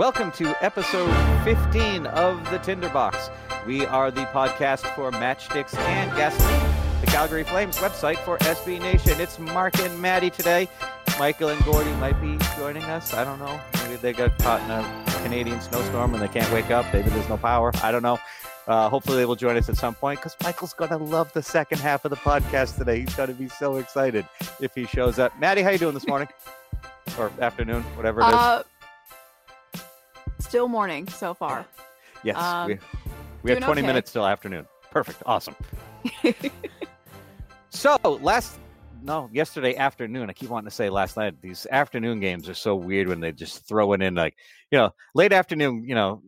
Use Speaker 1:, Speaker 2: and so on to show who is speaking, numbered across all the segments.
Speaker 1: Welcome to episode 15 of the Tinderbox. We are the podcast for matchsticks and gasoline, the Calgary Flames website for SB Nation. It's Mark and Maddie today. Michael and Gordy might be joining us. I don't know. Maybe they got caught in a Canadian snowstorm and they can't wake up. Maybe there's no power. I don't know. Uh, hopefully they will join us at some point because Michael's going to love the second half of the podcast today. He's going to be so excited if he shows up. Maddie, how you doing this morning? or afternoon, whatever it is.
Speaker 2: Uh, still morning so far.
Speaker 1: Yes,
Speaker 2: Um,
Speaker 1: we, we have 20
Speaker 2: okay.
Speaker 1: minutes till afternoon. Perfect. Awesome. so, last, no, yesterday afternoon, I keep wanting to say last night, these afternoon games are so weird when they just throw it in like, you know, late afternoon, you know,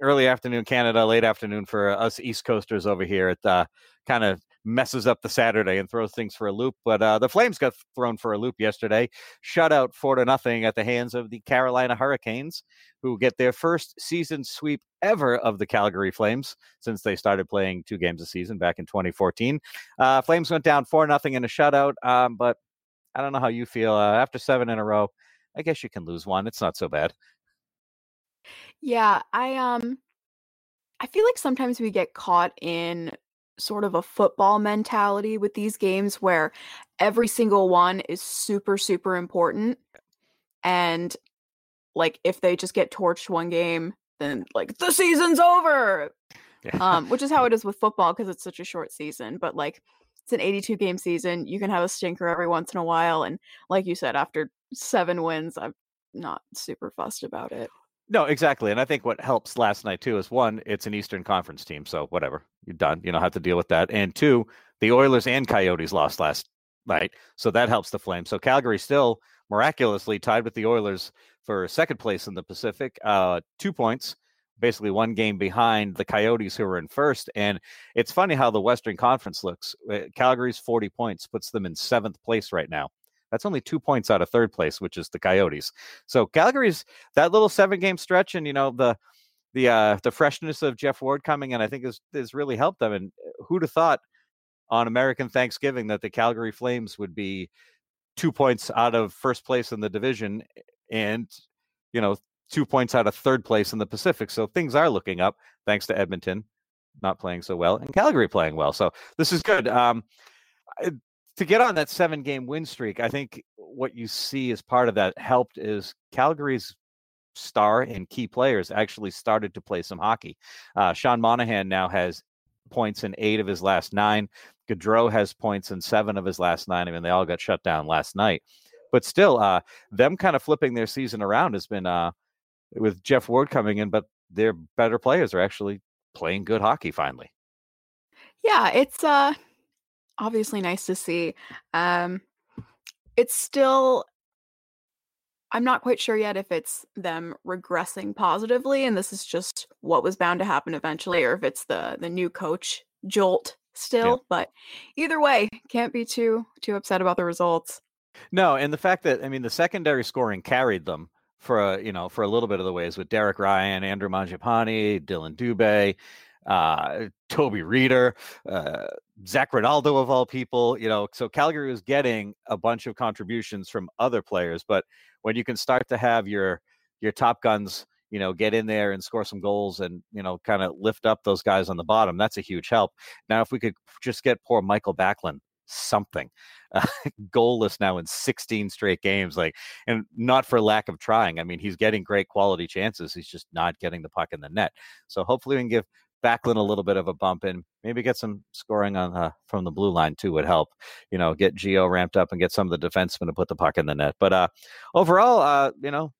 Speaker 1: early afternoon Canada, late afternoon for us East Coasters over here. It uh, kind of messes up the Saturday and throws things for a loop. But uh, the Flames got thrown for a loop yesterday, shut out four to nothing at the hands of the Carolina Hurricanes, who get their first season sweep ever of the Calgary Flames since they started playing two games a season back in 2014. Uh, Flames went down four nothing in a shutout, um, but I don't know how you feel uh, after seven in a row. I guess you can lose one. It's not so bad.
Speaker 2: Yeah, I um I feel like sometimes we get caught in sort of a football mentality with these games where every single one is super super important and like if they just get torched one game then like the season's over.
Speaker 1: Yeah.
Speaker 2: Um which is how it is with football because it's such a short season, but like it's an 82 game season. You can have a stinker every once in a while and like you said after 7 wins I'm not super fussed about it.
Speaker 1: No, exactly. And I think what helps last night too is one, it's an Eastern Conference team, so whatever. You're done. You don't have to deal with that. And two, the Oilers and Coyotes lost last night. So that helps the Flames. So Calgary still miraculously tied with the Oilers for second place in the Pacific. Uh two points, basically one game behind the Coyotes who are in first. And it's funny how the Western Conference looks. Uh, Calgary's 40 points puts them in seventh place right now. That's only two points out of third place, which is the Coyotes. So Calgary's that little seven game stretch, and you know the the uh, the freshness of Geoff Ward coming in, I think has really helped them. And uh, who'd have thought on American Thanksgiving that the Calgary Flames would be two points out of first place in the division, and you know two points out of third place in the Pacific. So things are looking up thanks to Edmonton not playing so well and Calgary playing well. So this is good. Um, to get on that seven game win streak, I think what you see as part of that helped is Calgary's star and key players actually started to play some hockey. Uh, Sean Monahan now has points in eight of his last nine. Gaudreau has points in seven of his last nine. I mean, they all got shut down last night. But still, uh, them kind of flipping their season around has been uh, with Geoff Ward coming in, but their better players are actually playing good hockey finally.
Speaker 2: Yeah, it's uh obviously nice to see. Um it's still I'm not quite sure yet if it's them regressing positively and this is just what was bound to happen eventually or if it's the the new coach jolt still, but either way, can't be too too upset about the results.
Speaker 1: No, and the fact that I mean the secondary scoring carried them for a you know for a little bit of the ways with Derek Ryan, Andrew Mangiapane, Dylan Dubé, uh, Toby Rieder, uh, Zac Rinaldo of all people. You know, so Calgary was getting a bunch of contributions from other players, but when you can start to have your your top guns, you know, get in there and score some goals and you know kind of lift up those guys on the bottom, that's a huge help. Now, if we could just get poor Mikael Backlund something uh, goalless now in 16 straight games like and not for lack of trying i mean he's getting great quality chances he's just not getting the puck in the net so hopefully we can give Backlund a little bit of a bump and maybe get some scoring on from the blue line too would help you know get Gio ramped up and get some of the defensemen to put the puck in the net but uh overall uh you know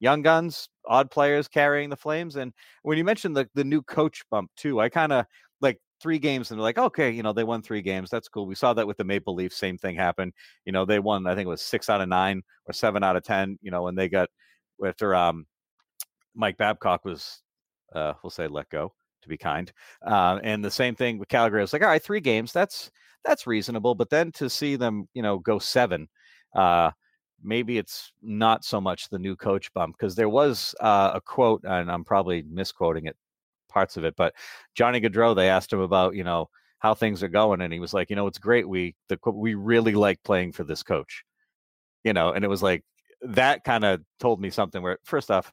Speaker 1: young guns odd players carrying the flames and when you mentioned the the new coach bump too i kind of like three games and they're like, okay, you know, they won three games. That's cool. We saw that with the Maple Leafs. Same thing happened. You know, they won, I think it was six out of nine or seven out of 10, you know, when they got after um, Mike Babcock was, uh, we'll say, let go to be kind. Uh, and the same thing with Calgary. I was like, all right, three games. That's, that's reasonable. But then to see them, you know, go seven, uh, maybe it's not so much the new coach bump because there was uh, a quote, and I'm probably misquoting it, parts of it, but Johnny Gaudreau, they asked him about, you know, how things are going, and he was like, you know, it's great. We the we really like playing for this coach, you know, and it was like that kind of told me something. Where first off,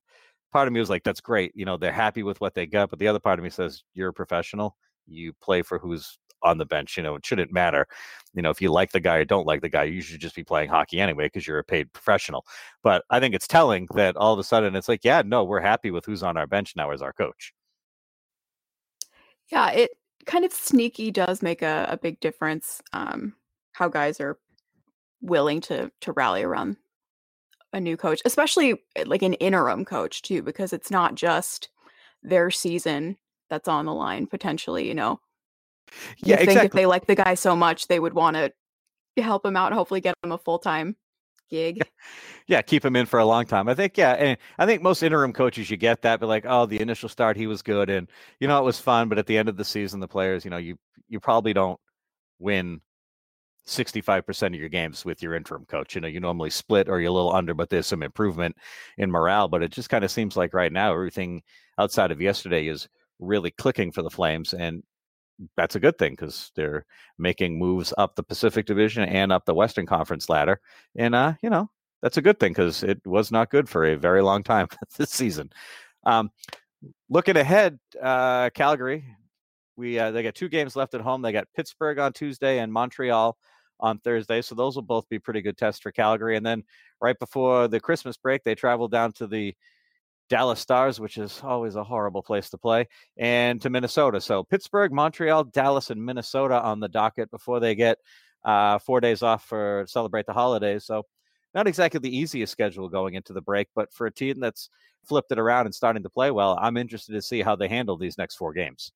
Speaker 1: part of me was like, that's great, you know, they're happy with what they got, but the other part of me says, you're a professional, you play for who's on the bench. You know, it shouldn't matter. You know, if you like the guy or don't like the guy, you should just be playing hockey anyway because you're a paid professional. But I think it's telling that all of a sudden it's like, yeah, no, we're happy with who's on our bench now as our coach.
Speaker 2: Yeah, it kind of sneaky does make a, a big difference. Um, how guys are willing to to rally around a new coach, especially eh, like an interim coach too, because it's not just their season that's on the line potentially. You know, you
Speaker 1: Yeah,
Speaker 2: think
Speaker 1: exactly.
Speaker 2: if they like the guy so much, they would want to help him out hopefully get him a full time gig.
Speaker 1: yeah, keep him in for a long time. I think, yeah, and I think most interim coaches you get that, but like, oh, the initial start he was good, and you know it was fun, but at the end of the season, the players, you know, you you probably don't win sixty five percent of your games with your interim coach. You know, you normally split or you're a little under, but there's some improvement in morale. But it just kind of seems like right now everything outside of yesterday is really clicking for the Flames, and that's a good thing because they're making moves up the Pacific Division and up the Western Conference ladder. And uh, you know, that's a good thing because it was not good for a very long time this season. Um, looking ahead, uh, Calgary, we uh, they got two games left at home. They got Pittsburgh on Tuesday and Montreal on Thursday, so those will both be pretty good tests for Calgary. And then right before the Christmas break, they travel down to the Dallas Stars, which is always a horrible place to play, and to Minnesota. So Pittsburgh, Montreal, Dallas, and Minnesota on the docket before they get uh, four days off for celebrate the holidays. So not exactly the easiest schedule going into the break, but for a team that's flipped it around and starting to play well, I'm interested to see how they handle these next four games.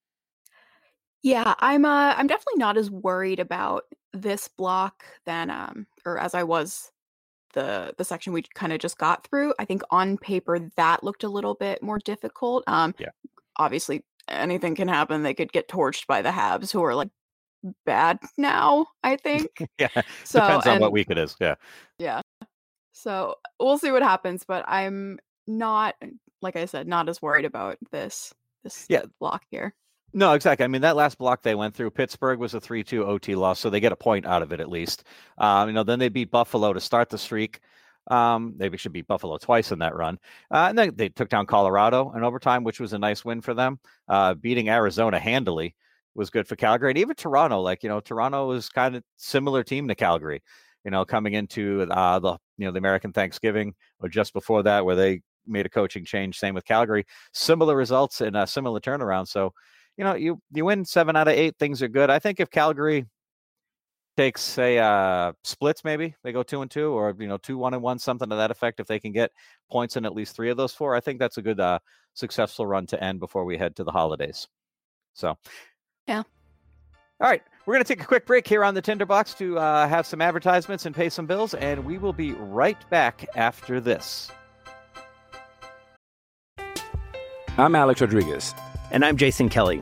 Speaker 2: Yeah, I'm uh I'm definitely not as worried about this block than um or as I was the the section we kind of just got through. I think on paper that looked a little bit more difficult. Um
Speaker 1: Yeah.
Speaker 2: obviously anything can happen. They could get torched by the Habs who are like bad now, I think.
Speaker 1: Yeah,
Speaker 2: So
Speaker 1: depends on
Speaker 2: and
Speaker 1: what week it is. Yeah.
Speaker 2: yeah. So we'll see what happens, but I'm not like I said, not as worried about this this
Speaker 1: Yeah.
Speaker 2: block here.
Speaker 1: No, exactly. I mean, that last block they went through, Pittsburgh was a 3 2 OT loss, so they get a point out of it at least. Um, you know, then they beat Buffalo to start the streak. Um, maybe should beat Buffalo twice in that run. Uh, and then they took down Colorado in overtime, which was a nice win for them. Uh, beating Arizona handily was good for Calgary. And even Toronto, like, you know, Toronto was kind of similar team to Calgary, you know, coming into uh, the, you know, the American Thanksgiving or just before that, where they made a coaching change. Same with Calgary. Similar results and a similar turnaround. So, you know, you you win seven out of eight, things are good. I think if Calgary takes say uh splits, maybe they go two and two, or you know, two one and one, something to that effect. If they can get points in at least three of those four, I think that's a good uh successful run to end before we head to the holidays. So
Speaker 2: Yeah.
Speaker 1: All right, we're going to take a quick break here on the Tinderbox to uh, have some advertisements and pay some bills, and we will be right back after this.
Speaker 3: I'm Alex Rodriguez.
Speaker 4: And I'm Jason Kelly.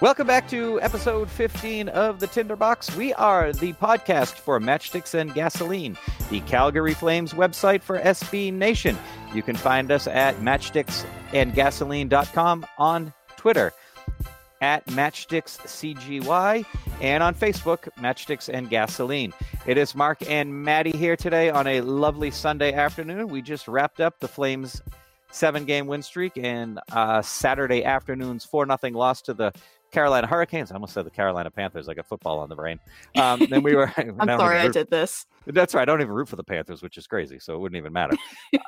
Speaker 1: Welcome back to episode 15 of the Tinderbox. We are the podcast for Matchsticks and Gasoline, the Calgary Flames website for SB Nation. You can find us at matchsticksandgasoline.com on Twitter, at matchstickscgy, and on Facebook, Matchsticks and Gasoline. It is Mark and Maddie here today on a lovely Sunday afternoon. We just wrapped up the Flames seven game win streak and uh, Saturday afternoon's 4 0 loss to the Carolina Hurricanes. I almost said the Carolina Panthers. I got football on the brain. Um, then we were.
Speaker 2: I'm sorry I did this.
Speaker 1: That's right. I don't even root for the Panthers, which is crazy. So it wouldn't even matter.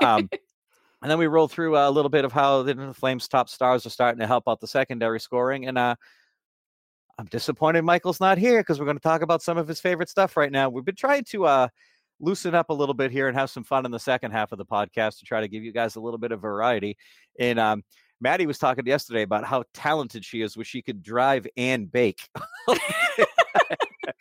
Speaker 1: Um, and then we rolled through a little bit of how the Flames' top stars are starting to help out the secondary scoring. And uh, I'm disappointed Michael's not here because we're going to talk about some of his favorite stuff right now. We've been trying to uh, loosen up a little bit here and have some fun in the second half of the podcast to try to give you guys a little bit of variety. And um, Maddie was talking yesterday about how talented she is, where she could drive and bake.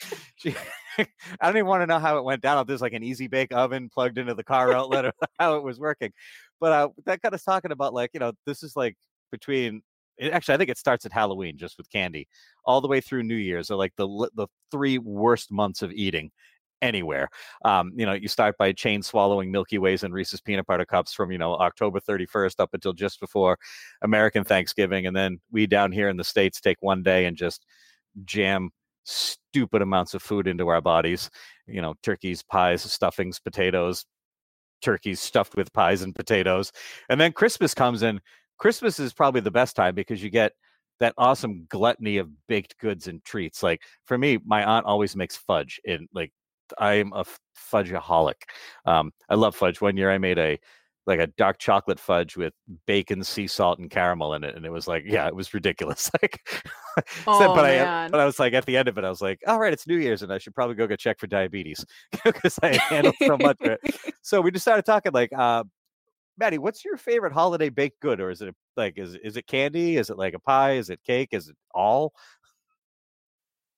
Speaker 1: she, I don't even want to know how it went down. There's like an easy bake oven plugged into the car outlet, or how it was working. But uh, that got us talking about like you know this is like between actually I think it starts at Halloween just with candy all the way through New Year's are like the the three worst months of eating anywhere. Um, you know, you start by chain swallowing Milky Ways and Reese's peanut butter cups from, you know, October 31st up until just before American Thanksgiving. And then we down here in the States take one day and just jam stupid amounts of food into our bodies. You know, turkeys, pies, stuffings, potatoes, turkeys stuffed with pies and potatoes. And then Christmas comes in. Christmas is probably the best time because you get that awesome gluttony of baked goods and treats. Like for me, my aunt always makes fudge in like I'm a fudgeaholic. Um, I love fudge. One year I made a like a dark chocolate fudge with bacon, sea salt, and caramel in it, and it was like, yeah, it was ridiculous. like,
Speaker 2: oh,
Speaker 1: so, but
Speaker 2: man.
Speaker 1: I, but I was like, at the end of it, I was like, all right, it's New Year's, and I should probably go get checked for diabetes because I handled so much of it. So we just started talking like, uh, Maddie, what's your favorite holiday baked good, or is it like, is is it candy? Is it like a pie? Is it cake? Is it all?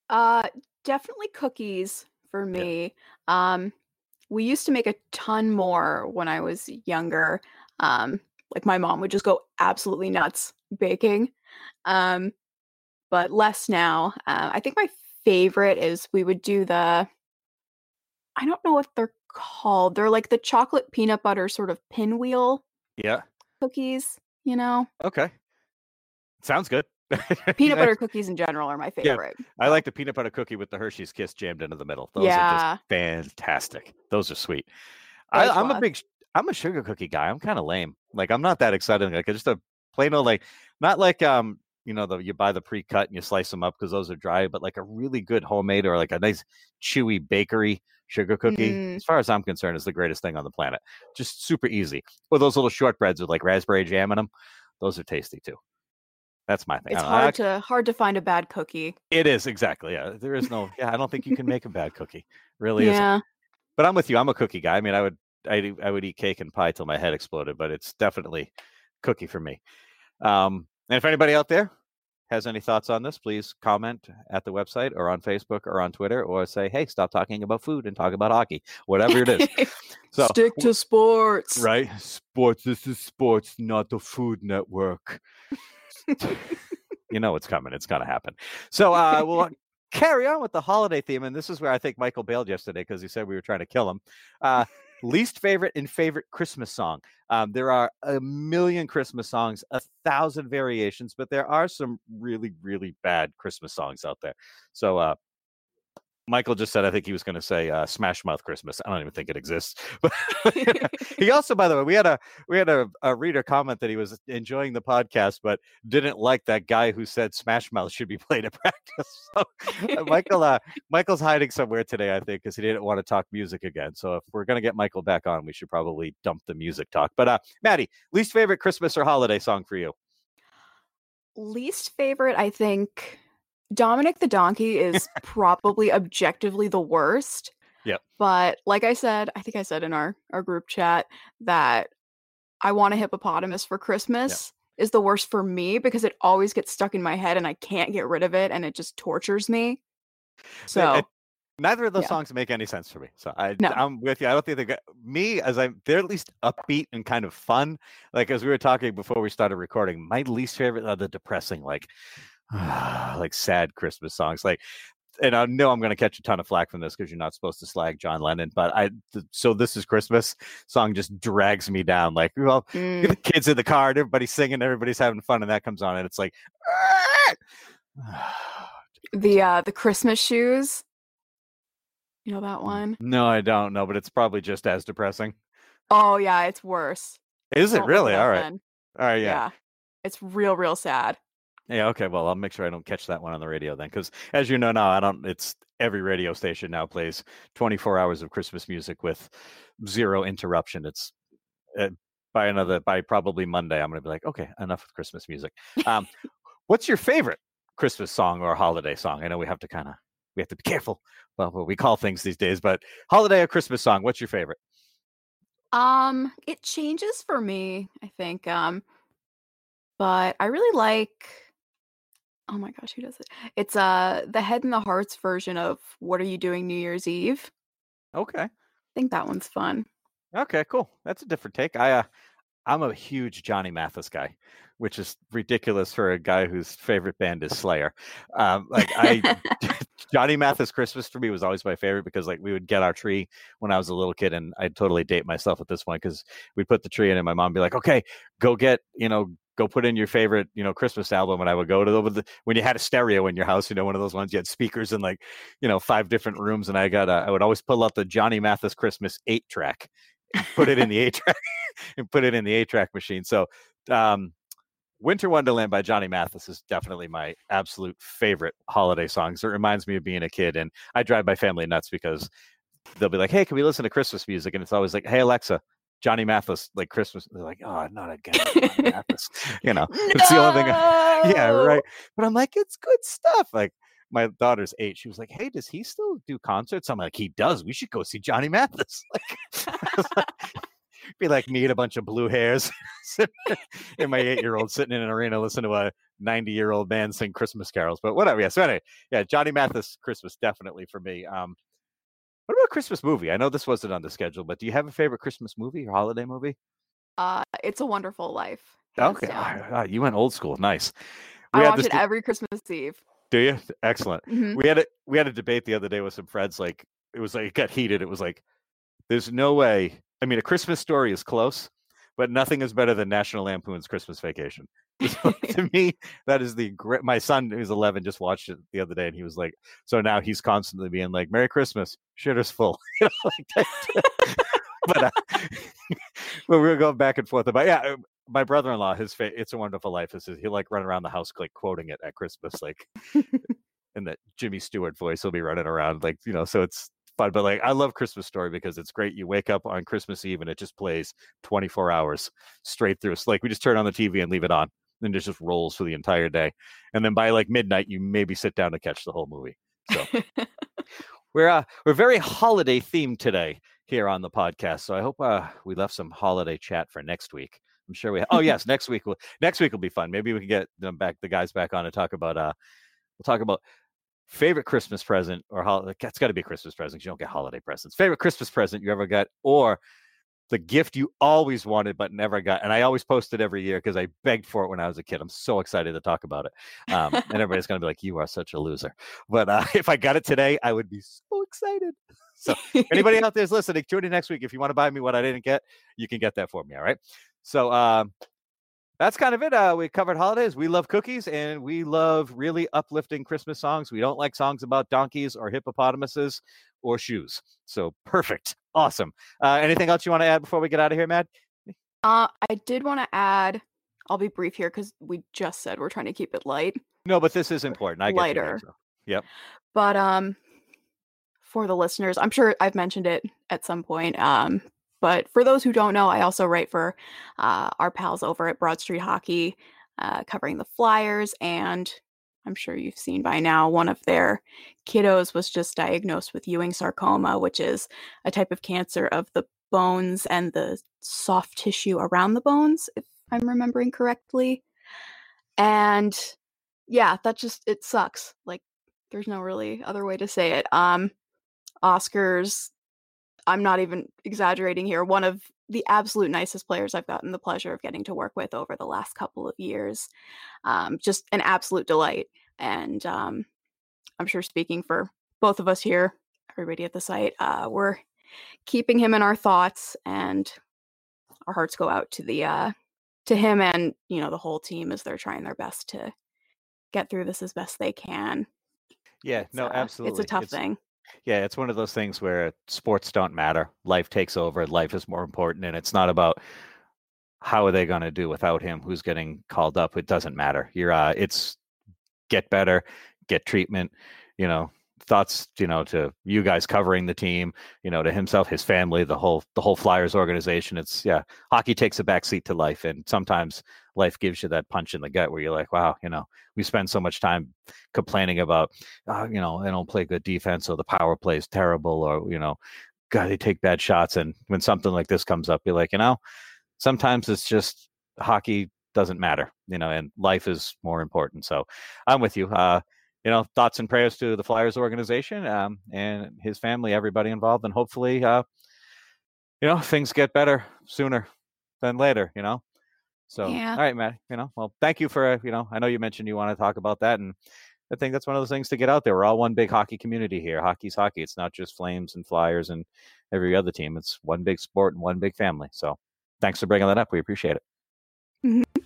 Speaker 2: Uh, definitely cookies for me. Yeah. Um, we used to make a ton more when I was younger. Um, like my mom would just go absolutely nuts baking. Um, but less now. Uh, I think my favorite is we would do the I don't know what they're called. They're like the chocolate peanut butter sort of pinwheel.
Speaker 1: Yeah.
Speaker 2: Cookies, you know.
Speaker 1: Okay. Sounds good.
Speaker 2: peanut butter cookies in general are my favorite.
Speaker 1: Yeah, I like the peanut butter cookie with the Hershey's Kiss jammed into the middle. Those yeah. are just fantastic. Those are sweet. I, I'm a big, I'm a sugar cookie guy. I'm kind of lame. Like I'm not that excited. Like just a plain old like, not like um, you know, the you buy the pre-cut and you slice them up because those are dry, but like a really good homemade or like a nice chewy bakery sugar cookie. Mm. As far as I'm concerned, is the greatest thing on the planet. Just super easy. Or those little shortbreads with like raspberry jam in them. Those are tasty too. That's my thing.
Speaker 2: It's hard to hard to find a bad cookie.
Speaker 1: It is exactly. Yeah, there is no. Yeah, I don't think you can make a bad cookie. Really yeah. Isn't. But I'm with you. I'm a cookie guy. I mean, I would I I would eat cake and pie till my head exploded, but it's definitely cookie for me. Um, and if anybody out there has any thoughts on this, please comment at the website or on Facebook or on Twitter or say, hey, stop talking about food and talk about hockey, whatever it is.
Speaker 2: So stick to sports.
Speaker 1: Right? Sports. This is sports, not the food network you know it's coming. It's going to happen. So uh, we'll carry on with the holiday theme. And this is where I think Michael bailed yesterday because he said we were trying to kill him. Uh, least favorite and favorite Christmas song. Um, there are a million Christmas songs, a thousand variations, but there are some really, really bad Christmas songs out there. So uh, Michael just said, I think he was going to say uh, Smash Mouth Christmas. I don't even think it exists. But he also, by the way, we had a we had a, a, reader comment that he was enjoying the podcast, but didn't like that guy who said Smash Mouth should be played at practice. So uh, Michael, uh, Michael's hiding somewhere today, I think, because he didn't want to talk music again. So if we're going to get Michael back on, we should probably dump the music talk. But uh, Maddie, least favorite Christmas or holiday song for you?
Speaker 2: Least favorite, I think Dominic the Donkey is probably objectively the worst.
Speaker 1: Yep.
Speaker 2: But like I said, I think I said in our our group chat that I want a hippopotamus for Christmas yep. is the worst for me because it always gets stuck in my head and I can't get rid of it and it just tortures me. So it,
Speaker 1: neither of those yeah. songs make any sense for me. So I no. I'm with you. I don't think they me as I'm they're at least upbeat and kind of fun. Like as we were talking before we started recording, my least favorite are the depressing like like sad Christmas songs. Like, and I know I'm going to catch a ton of flack from this because you're not supposed to slag John Lennon, but I th- so this is Christmas song just drags me down. Like, well, mm. the kids in the car, and everybody's singing, everybody's having fun, and that comes on, and it's like
Speaker 2: the uh the Christmas shoes. You know that one?
Speaker 1: No, I don't know, but it's probably just as depressing.
Speaker 2: Oh yeah, it's worse.
Speaker 1: Is it really? All right. Then. All right, yeah. yeah.
Speaker 2: It's real, real sad.
Speaker 1: Yeah. Okay. Well, I'll make sure I don't catch that one on the radio then, because as you know now, I don't. It's every radio station now plays 24 hours of Christmas music with zero interruption. It's uh, by another by probably Monday. I'm going to be like, okay, enough with Christmas music. Um, what's your favorite Christmas song or holiday song? I know we have to kind of we have to be careful about what we call things these days, but holiday or Christmas song, what's your favorite?
Speaker 2: Um, it changes for me, I think. Um, but I really like oh my gosh, who does it? It's uh the Head and the Heart's version of What Are You Doing New Year's Eve?
Speaker 1: Okay.
Speaker 2: I think that one's fun.
Speaker 1: Okay, cool. That's a different take. I uh, I'm a huge Johnny Mathis guy, which is ridiculous for a guy whose favorite band is Slayer. Um, like I, Johnny Mathis Christmas for me was always my favorite because like we would get our tree when I was a little kid, and I'd totally date myself at this point because we'd put the tree in, and my mom would be like, "Okay, go get you know." Go put in your favorite, you know, Christmas album, and I would go to the, when you had a stereo in your house, you know, one of those ones you had speakers in like, you know, five different rooms, and I got, a, I would always pull out the Johnny Mathis Christmas eight track, put it in the eight track, and put it in the eight track machine. So, um, Winter Wonderland by Johnny Mathis is definitely my absolute favorite holiday songs. It reminds me of being a kid, and I drive my family nuts because they'll be like, "Hey, can we listen to Christmas music?" And it's always like, "Hey, Alexa, Johnny Mathis, like Christmas." They're like, "Oh, not again, Johnny Mathis." You know, it's the only thing. I, yeah, right. But I'm like, it's good stuff. Like my daughter's eight. She was like, "Hey, does he still do concerts?" I'm like, "He does. We should go see Johnny Mathis." Like, be like me and a bunch of blue hairs and my eight year old sitting in an arena listening to a 90 year old man sing Christmas carols. But whatever. Yeah. So anyway, yeah, Johnny Mathis Christmas definitely for me. Um, about Christmas movie? I know this wasn't on the schedule, but do you have a favorite Christmas movie or holiday movie?
Speaker 2: Uh, It's a Wonderful Life.
Speaker 1: Okay, ah, you went old school. Nice.
Speaker 2: We I watch it every Christmas Eve.
Speaker 1: Do you? Excellent.
Speaker 2: Mhm.
Speaker 1: We had a we had a debate the other day with some friends. Like it was like it got heated. It was like, there's no way. I mean, a Christmas story is close, but nothing is better than National Lampoon's Christmas Vacation. So to me, that is the great. My son, who's 11, just watched it the other day, and he was like, so now he's constantly being like, "Merry Christmas, shitter's full," you know, like but uh, but we were going back and forth about yeah. uh, My brother-in-law, his fa- "It's a Wonderful Life" is he'll like run around the house like quoting it at Christmas, like in that Jimmy Stewart voice. He'll be running around like you know. So it's fun, but like I love Christmas Story because it's great. You wake up on Christmas Eve and it just plays 24 hours straight through. It's like we just turn on the TV and leave it on, and it just rolls for the entire day. And then by like midnight, you maybe sit down to catch the whole movie. So we're uh, we're very holiday themed today here on the podcast. So I hope uh, we left some holiday chat for next week. I'm sure we. oh yes, next week will next week will be fun. Maybe we can get them back, the guys back on and talk about. Uh, we'll talk about favorite Christmas present or holiday. It's got to be a Christmas present. You don't get holiday presents. Favorite Christmas present you ever got, or the gift you always wanted but never got. And I always post it every year because I begged for it when I was a kid. I'm so excited to talk about it. Um, and everybody's going to be like, "You are such a loser." But uh, if I got it today, I would be so excited. So anybody out there is listening, tune in next week. If you want to buy me what I didn't get, you can get that for me. All right. So um, that's kind of it. Uh, we covered holidays. We love cookies and we love really uplifting Christmas songs. We don't like songs about donkeys or hippopotamuses or shoes. So perfect. Awesome. Uh, anything else you want to add before we get out of here, Matt?
Speaker 2: Uh, I did want to add. I'll be brief here because we just said we're trying to keep it light,
Speaker 1: No, but this is important. I get
Speaker 2: lighter.
Speaker 1: Yep.
Speaker 2: But um, for the listeners, I'm sure I've mentioned it at some point. Um, but for those who don't know, I also write for uh, our pals over at Broad Street Hockey, uh, covering the Flyers. And I'm sure you've seen by now, one of their kiddos was just diagnosed with Ewing sarcoma, which is a type of cancer of the bones and the soft tissue around the bones, if I'm remembering correctly. And yeah, that just it sucks. Like there's no really other way to say it. Um Oskar's, I'm not even exaggerating here, one of the absolute nicest players I've gotten the pleasure of getting to work with over the last couple of years. Um, just an absolute delight. And um, I'm sure speaking for both of us here, everybody at the site, uh, we're keeping him in our thoughts and our hearts go out to the uh to him and you know the whole team as they're trying their best to get through this as best they can.
Speaker 1: Yeah.
Speaker 2: It's,
Speaker 1: no,
Speaker 2: uh,
Speaker 1: absolutely.
Speaker 2: It's a tough thing.
Speaker 1: Yeah, it's one of those things where sports don't matter. Life takes over. Life is more important, and it's not about how are they going to do without him. Who's getting called up? It doesn't matter. You're. Uh, it's get better, get treatment. You know, thoughts you know to you guys covering the team you know to himself his family the whole the whole flyers organization it's yeah hockey takes a backseat to life and sometimes life gives you that punch in the gut where you're like wow you know we spend so much time complaining about uh, you know they don't play good defense or the power play is terrible or you know god they take bad shots and when something like this comes up you're like you know sometimes it's just hockey doesn't matter you know and life is more important so i'm with you uh you know, thoughts and prayers to the Flyers organization um, and his family, everybody involved, and hopefully, uh, you know, things get better sooner than later. You know, so yeah. all right, Matt. You know, well, thank you for you know, I know you mentioned you want to talk about that, and I think that's one of those things to get out there. We're all one big hockey community here. Hockey's hockey. It's not just Flames and Flyers and every other team. It's one big sport and one big family. So, thanks for bringing that up. We appreciate it. Mm-hmm.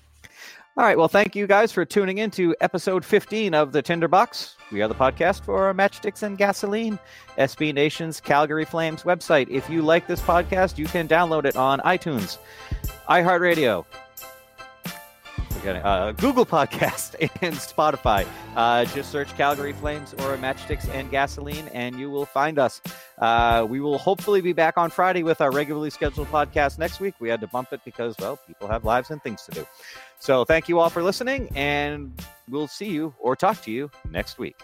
Speaker 1: All right. Well, thank you guys for tuning in to episode 15 of the Tinderbox. We are the podcast for Matchsticks and Gasoline, SB Nation's Calgary Flames website. If you like this podcast, you can download it on iTunes, iHeartRadio, uh, Google Podcast and Spotify. Uh, just search Calgary Flames or Matchsticks and Gasoline, and you will find us. Uh, we will hopefully be back on Friday with our regularly scheduled podcast next week. We had to bump it because, well, people have lives and things to do. So thank you all for listening, and we'll see you or talk to you next week.